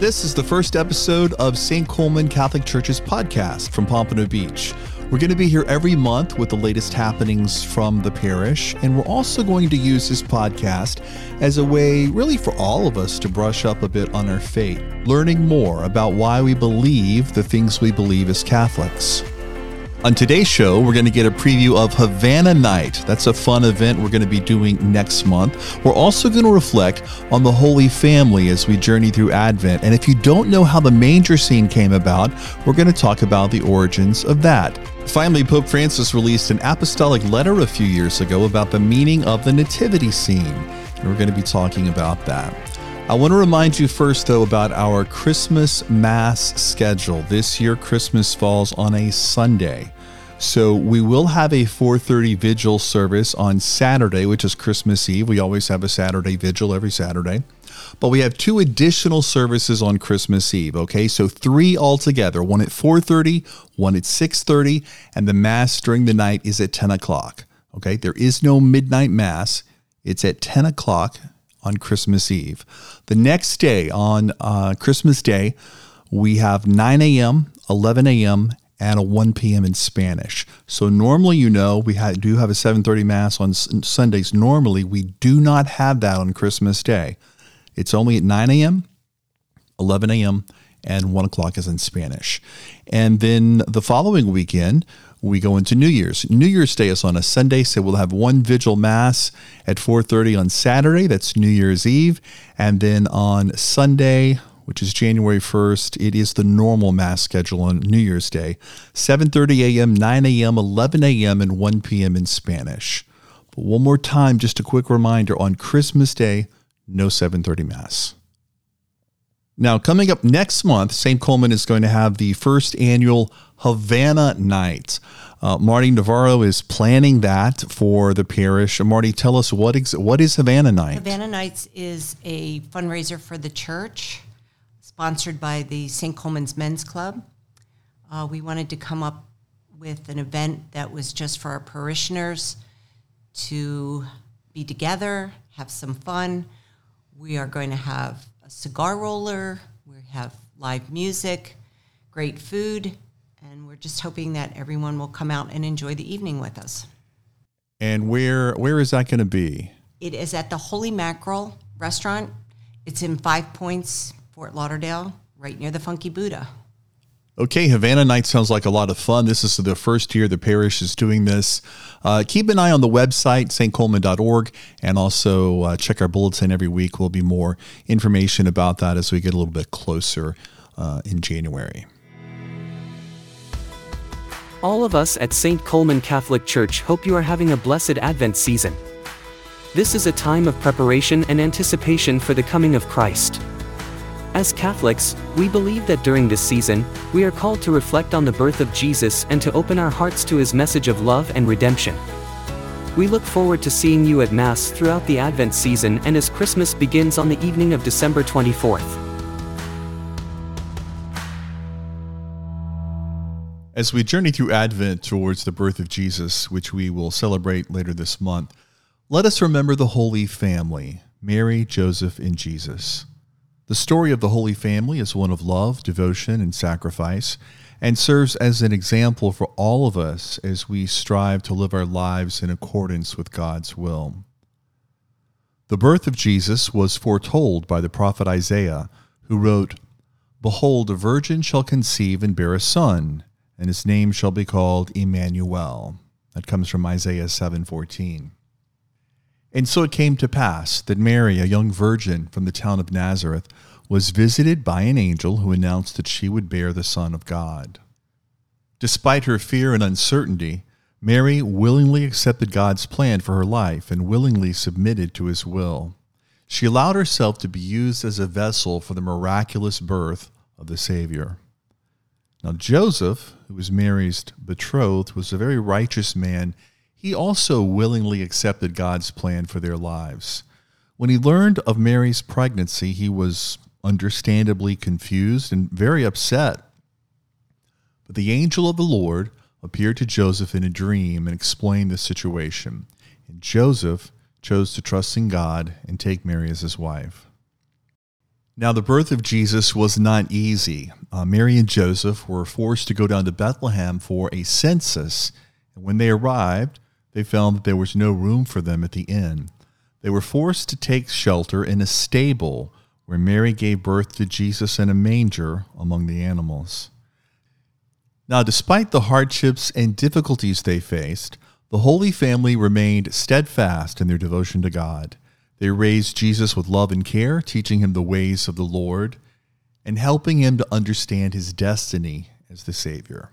This is the first episode of St. Coleman Catholic Church's podcast from Pompano Beach. We're going to be here every month with the latest happenings from the parish, and we're also going to use this podcast as a way, really, for all of us to brush up a bit on our faith, learning more about why we believe the things we believe as Catholics. On today's show, we're going to get a preview of Havana Night. That's a fun event we're going to be doing next month. We're also going to reflect on the Holy Family as we journey through Advent. And if you don't know how the manger scene came about, we're going to talk about the origins of that. Finally, Pope Francis released an apostolic letter a few years ago about the meaning of the nativity scene. And we're going to be talking about that. I want to remind you first, though, about our Christmas Mass schedule. This year, Christmas falls on a Sunday. So we will have a 4:30 vigil service on Saturday, which is Christmas Eve. We always have a Saturday vigil every Saturday. But we have two additional services on Christmas Eve, okay? So three altogether, one at 4:30, one at 6:30, and the Mass during the night is at 10 o'clock. Okay, there is no midnight Mass. It's at 10 o'clock on Christmas Eve. The next day, on uh, Christmas Day, we have 9 a.m., 11 a.m., and a 1 p.m. in Spanish. So normally, you know, we ha- do have a 7:30 Mass on s- Sundays. Normally, we do not have that on Christmas Day. It's only at 9 a.m., 11 a.m., and 1 o'clock is in Spanish. And then the following weekend, we go into New Year's. New Year's Day is on a Sunday, so we'll have one vigil mass at 4:30 on Saturday. That's New Year's Eve, and then on Sunday, which is January 1st, it is the normal mass schedule on New Year's Day, 7:30 a.m., 9 a.m., 11 a.m., and 1 p.m. in Spanish. But one more time, just a quick reminder: on Christmas Day, no 7:30 mass. Now, coming up next month, St. Coleman is going to have the first annual Havana Night. Uh, Marty Navarro is planning that for the parish. Marty, tell us what ex- what is Havana Night? Havana Nights is a fundraiser for the church, sponsored by the St. Coleman's Men's Club. Uh, we wanted to come up with an event that was just for our parishioners to be together, have some fun. We are going to have a cigar roller, we have live music, great food, and we're just hoping that everyone will come out and enjoy the evening with us. And where where is that going to be? It is at the Holy Mackerel restaurant. It's in Five Points, Fort Lauderdale, right near the Funky Buddha. Okay, Havana Night sounds like a lot of fun. This is the first year the parish is doing this. Uh, keep an eye on the website, stcoleman.org, and also uh, check our bulletin every week. We'll be more information about that as we get a little bit closer uh, in January. All of us at St. Coleman Catholic Church hope you are having a blessed Advent season. This is a time of preparation and anticipation for the coming of Christ. As Catholics, we believe that during this season, we are called to reflect on the birth of Jesus and to open our hearts to his message of love and redemption. We look forward to seeing you at Mass throughout the Advent season and as Christmas begins on the evening of December 24th. As we journey through Advent towards the birth of Jesus, which we will celebrate later this month, let us remember the Holy Family Mary, Joseph, and Jesus. The story of the Holy Family is one of love, devotion, and sacrifice, and serves as an example for all of us as we strive to live our lives in accordance with God's will. The birth of Jesus was foretold by the prophet Isaiah, who wrote, Behold, a virgin shall conceive and bear a son, and his name shall be called Emmanuel. That comes from Isaiah 7:14. And so it came to pass that Mary, a young virgin from the town of Nazareth, was visited by an angel who announced that she would bear the Son of God. Despite her fear and uncertainty, Mary willingly accepted God's plan for her life and willingly submitted to his will. She allowed herself to be used as a vessel for the miraculous birth of the Savior. Now, Joseph, who was Mary's betrothed, was a very righteous man. He also willingly accepted God's plan for their lives. When he learned of Mary's pregnancy, he was understandably confused and very upset. But the angel of the Lord appeared to Joseph in a dream and explained the situation. And Joseph chose to trust in God and take Mary as his wife. Now, the birth of Jesus was not easy. Uh, Mary and Joseph were forced to go down to Bethlehem for a census, and when they arrived, they found that there was no room for them at the inn. They were forced to take shelter in a stable where Mary gave birth to Jesus in a manger among the animals. Now, despite the hardships and difficulties they faced, the Holy Family remained steadfast in their devotion to God. They raised Jesus with love and care, teaching him the ways of the Lord and helping him to understand his destiny as the Savior.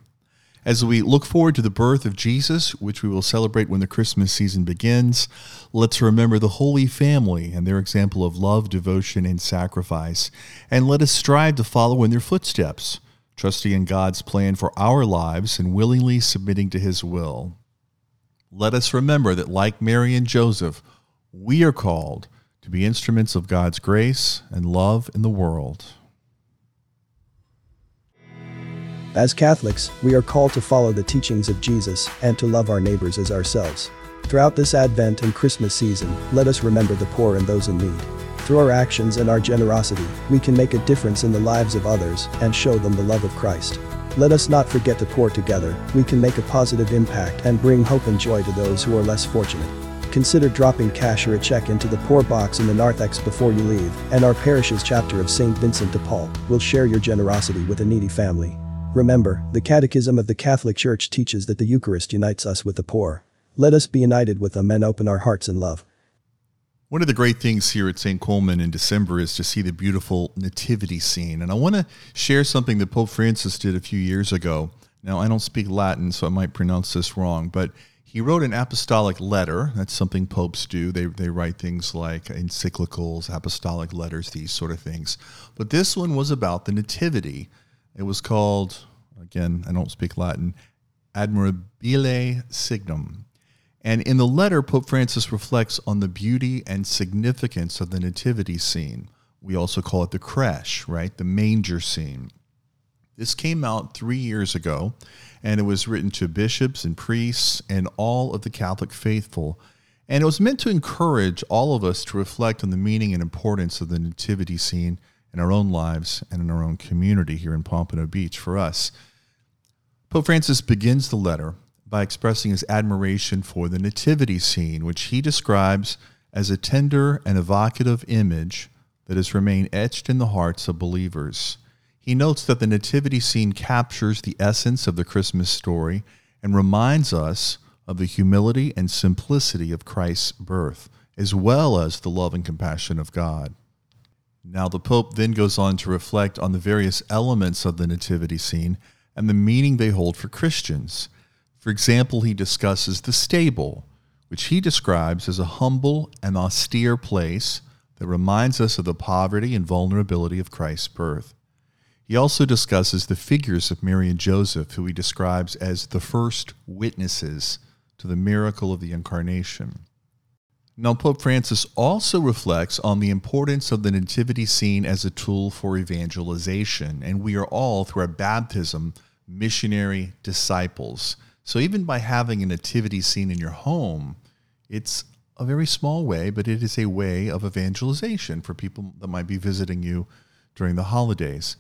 As we look forward to the birth of Jesus, which we will celebrate when the Christmas season begins, let's remember the Holy Family and their example of love, devotion, and sacrifice, and let us strive to follow in their footsteps, trusting in God's plan for our lives and willingly submitting to His will. Let us remember that, like Mary and Joseph, we are called to be instruments of God's grace and love in the world. As Catholics, we are called to follow the teachings of Jesus and to love our neighbors as ourselves. Throughout this Advent and Christmas season, let us remember the poor and those in need. Through our actions and our generosity, we can make a difference in the lives of others and show them the love of Christ. Let us not forget the poor together, we can make a positive impact and bring hope and joy to those who are less fortunate. Consider dropping cash or a check into the poor box in the narthex before you leave, and our parish's chapter of St. Vincent de Paul will share your generosity with a needy family. Remember, the Catechism of the Catholic Church teaches that the Eucharist unites us with the poor. Let us be united with them and open our hearts in love. One of the great things here at St. Coleman in December is to see the beautiful nativity scene. And I want to share something that Pope Francis did a few years ago. Now, I don't speak Latin, so I might pronounce this wrong, but he wrote an apostolic letter. That's something popes do. They, they write things like encyclicals, apostolic letters, these sort of things. But this one was about the Nativity. It was called, again, I don't speak Latin, Admirabile Signum. And in the letter, Pope Francis reflects on the beauty and significance of the nativity scene. We also call it the creche, right? The manger scene. This came out three years ago, and it was written to bishops and priests and all of the Catholic faithful. And it was meant to encourage all of us to reflect on the meaning and importance of the nativity scene in our own lives and in our own community here in Pompano Beach for us. Pope Francis begins the letter by expressing his admiration for the nativity scene, which he describes as a tender and evocative image that has remained etched in the hearts of believers. He notes that the nativity scene captures the essence of the Christmas story and reminds us of the humility and simplicity of Christ's birth, as well as the love and compassion of God. Now, the Pope then goes on to reflect on the various elements of the nativity scene and the meaning they hold for Christians. For example, he discusses the stable, which he describes as a humble and austere place that reminds us of the poverty and vulnerability of Christ's birth. He also discusses the figures of Mary and Joseph, who he describes as the first witnesses to the miracle of the Incarnation. Now, Pope Francis also reflects on the importance of the nativity scene as a tool for evangelization, and we are all, through our baptism, missionary disciples. So, even by having a nativity scene in your home, it's a very small way, but it is a way of evangelization for people that might be visiting you during the holidays.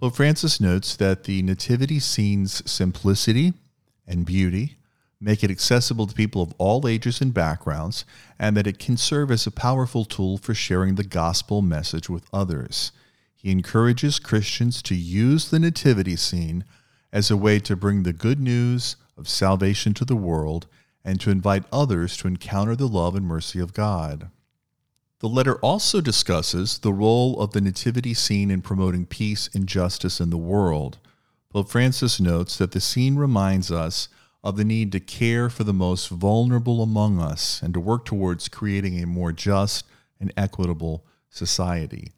Pope Francis notes that the nativity scene's simplicity and beauty make it accessible to people of all ages and backgrounds, and that it can serve as a powerful tool for sharing the gospel message with others. He encourages Christians to use the nativity scene as a way to bring the good news of salvation to the world and to invite others to encounter the love and mercy of God. The letter also discusses the role of the nativity scene in promoting peace and justice in the world. Pope Francis notes that the scene reminds us of the need to care for the most vulnerable among us and to work towards creating a more just and equitable society.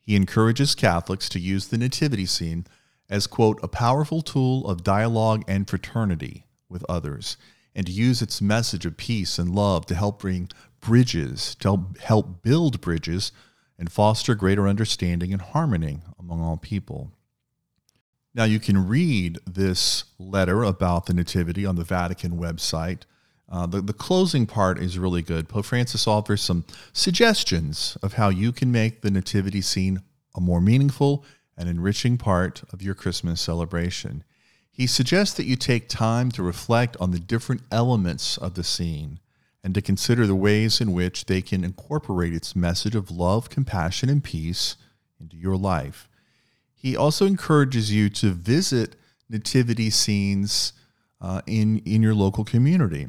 He encourages Catholics to use the nativity scene as, quote, a powerful tool of dialogue and fraternity with others, and to use its message of peace and love to help bring bridges, to help build bridges and foster greater understanding and harmony among all people. Now, you can read this letter about the Nativity on the Vatican website. Uh, the, the closing part is really good. Pope Francis offers some suggestions of how you can make the Nativity scene a more meaningful and enriching part of your Christmas celebration. He suggests that you take time to reflect on the different elements of the scene and to consider the ways in which they can incorporate its message of love, compassion, and peace into your life. He also encourages you to visit nativity scenes uh, in, in your local community.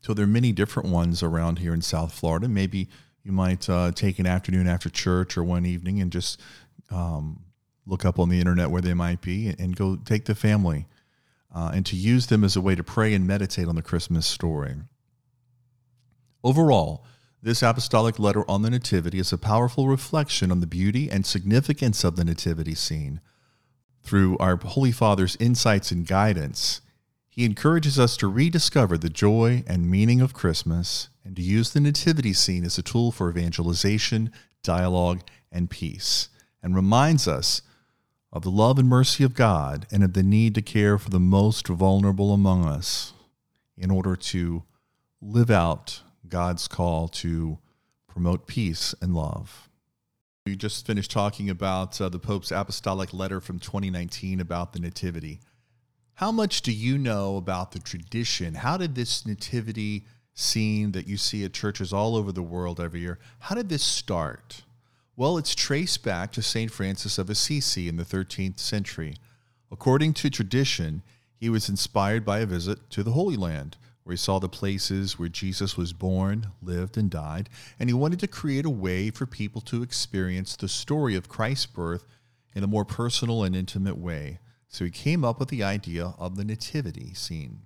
So there are many different ones around here in South Florida. Maybe you might uh, take an afternoon after church or one evening and just um, look up on the internet where they might be and, go take the family uh, and to use them as a way to pray and meditate on the Christmas story. Overall, this apostolic letter on the Nativity is a powerful reflection on the beauty and significance of the Nativity scene. Through our Holy Father's insights and guidance, he encourages us to rediscover the joy and meaning of Christmas and to use the Nativity scene as a tool for evangelization, dialogue, and peace, and reminds us of the love and mercy of God and of the need to care for the most vulnerable among us in order to live out God's call to promote peace and love. We just finished talking about uh, the Pope's apostolic letter from 2019 about the Nativity. How much do you know about the tradition? How did this Nativity scene that you see at churches all over the world every year, how did this start? Well, it's traced back to St. Francis of Assisi in the 13th century. According to tradition, he was inspired by a visit to the Holy Land, where he saw the places where Jesus was born, lived, and died, and he wanted to create a way for people to experience the story of Christ's birth in a more personal and intimate way. So he came up with the idea of the nativity scene.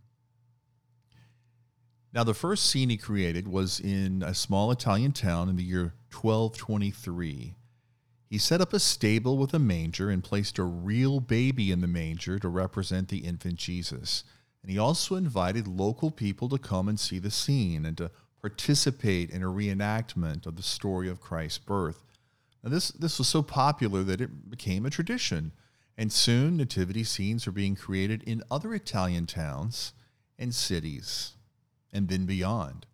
Now, the first scene he created was in a small Italian town in the year 1223. He set up a stable with a manger and placed a real baby in the manger to represent the infant Jesus. And he also invited local people to come and see the scene and to participate in a reenactment of the story of Christ's birth. Now, this, this was so popular that it became a tradition. And soon, nativity scenes were being created in other Italian towns and cities and then beyond.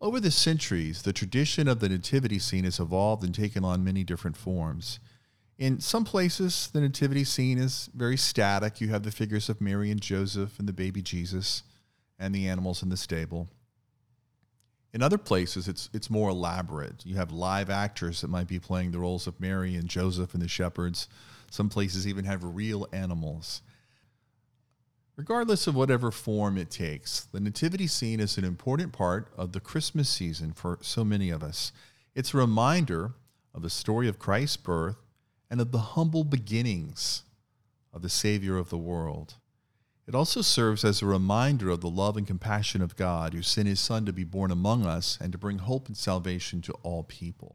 Over the centuries, the tradition of the nativity scene has evolved and taken on many different forms. In some places, the nativity scene is very static. You have the figures of Mary and Joseph and the baby Jesus and the animals in the stable. In other places, it's, it's more elaborate. You have live actors that might be playing the roles of Mary and Joseph and the shepherds. Some places even have real animals. Regardless of whatever form it takes, the nativity scene is an important part of the Christmas season for so many of us. It's a reminder of the story of Christ's birth and of the humble beginnings of the Savior of the world. It also serves as a reminder of the love and compassion of God who sent his Son to be born among us and to bring hope and salvation to all people.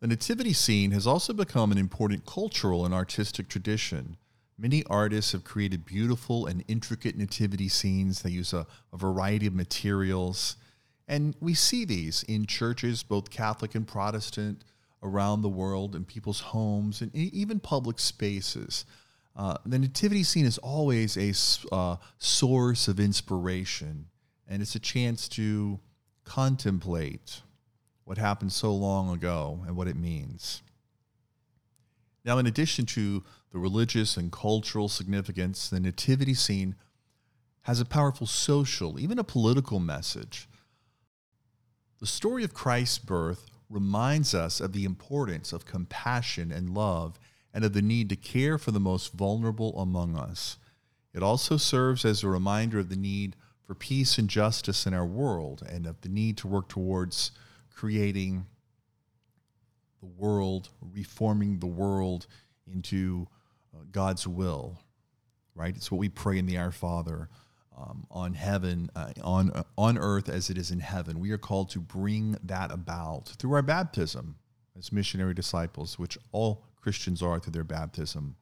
The nativity scene has also become an important cultural and artistic tradition Many artists have created beautiful and intricate nativity scenes. They use a, a, variety of materials. And we see these in churches, both Catholic and Protestant, around the world, in people's homes, and even public spaces. Uh, the nativity scene is always a uh, source of inspiration, and it's a chance to contemplate what happened so long ago and what it means. Now, in addition to the religious and cultural significance, the nativity scene has a powerful social, even a political message. The story of Christ's birth reminds us of the importance of compassion and love and of the need to care for the most vulnerable among us. It also serves as a reminder of the need for peace and justice in our world and of the need to work towards creating the world, reforming the world into uh, God's will, right? It's what we pray in the Our Father. Um, on heaven, uh, on uh, on earth as it is in heaven. We are called to bring that about through our baptism as missionary disciples, which all Christians are through their baptism.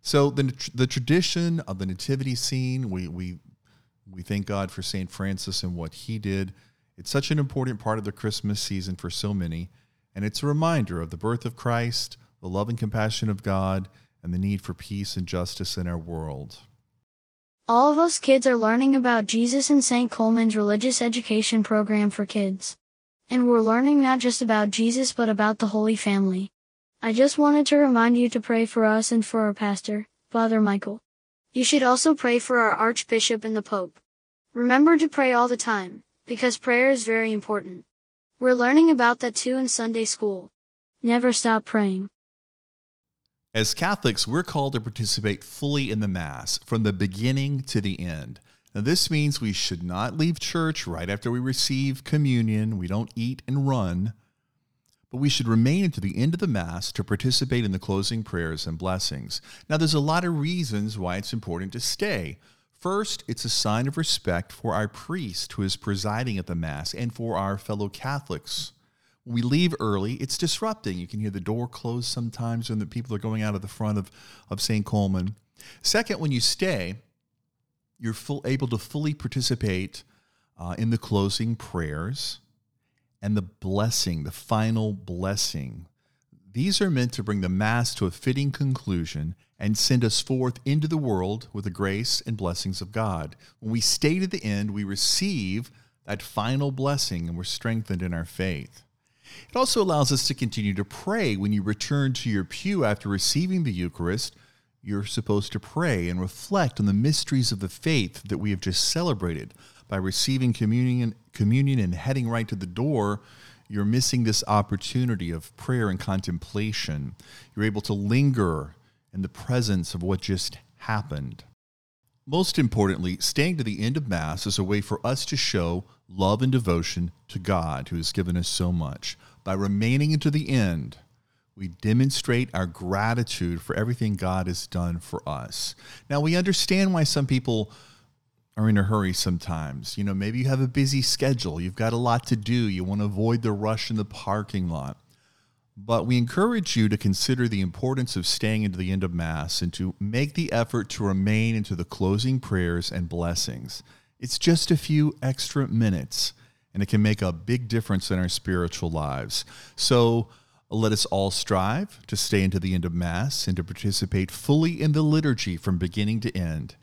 So the the tradition of the nativity scene, we we we thank God for Saint Francis and what he did. It's such an important part of the Christmas season for so many. And it's a reminder of the birth of Christ, the love and compassion of God, and the need for peace and justice in our world. All of us kids are learning about Jesus in St. Coleman's religious education program for kids. And we're learning not just about Jesus but about the Holy Family. I just wanted to remind you to pray for us and for our pastor, Father Michael. You should also pray for our Archbishop and the Pope. Remember to pray all the time, because prayer is very important. We're learning about that too in Sunday school. Never stop praying. As Catholics, we're called to participate fully in the Mass from the beginning to the end. Now, this means we should not leave church right after we receive communion. We don't eat and run, but we should remain until the end of the Mass to participate in the closing prayers and blessings. Now, there's a lot of reasons why it's important to stay. First, it's a sign of respect for our priest who is presiding at the Mass and for our fellow Catholics. We leave early, it's disrupting. You can hear the door close sometimes when the people are going out of the front of, of St. Coleman. Second, when you stay, you're full, able to fully participate uh, in the closing prayers and the blessing, the final blessing. These are meant to bring the Mass to a fitting conclusion and send us forth into the world with the grace and blessings of God. When we stay to the end, we receive that final blessing and we're strengthened in our faith. It also allows us to continue to pray when you return to your pew after receiving the Eucharist you're supposed to pray and reflect on the mysteries of the faith that we have just celebrated. By receiving communion, communion and heading right to the door, you're missing this opportunity of prayer and contemplation. You're able to linger in the presence of what just happened. Most importantly, staying to the end of Mass is a way for us to show love and devotion to God, who has given us so much. By remaining unto the end, we demonstrate our gratitude for everything God has done for us. Now, we understand why some people are in a hurry sometimes. You know, maybe you have a busy schedule, you've got a lot to do, you want to avoid the rush in the parking lot. But we encourage you to consider the importance of staying into the end of Mass and to make the effort to remain into the closing prayers and blessings. It's just a few extra minutes, and it can make a big difference in our spiritual lives. So, let us all strive to stay into the end of Mass and to participate fully in the liturgy from beginning to end.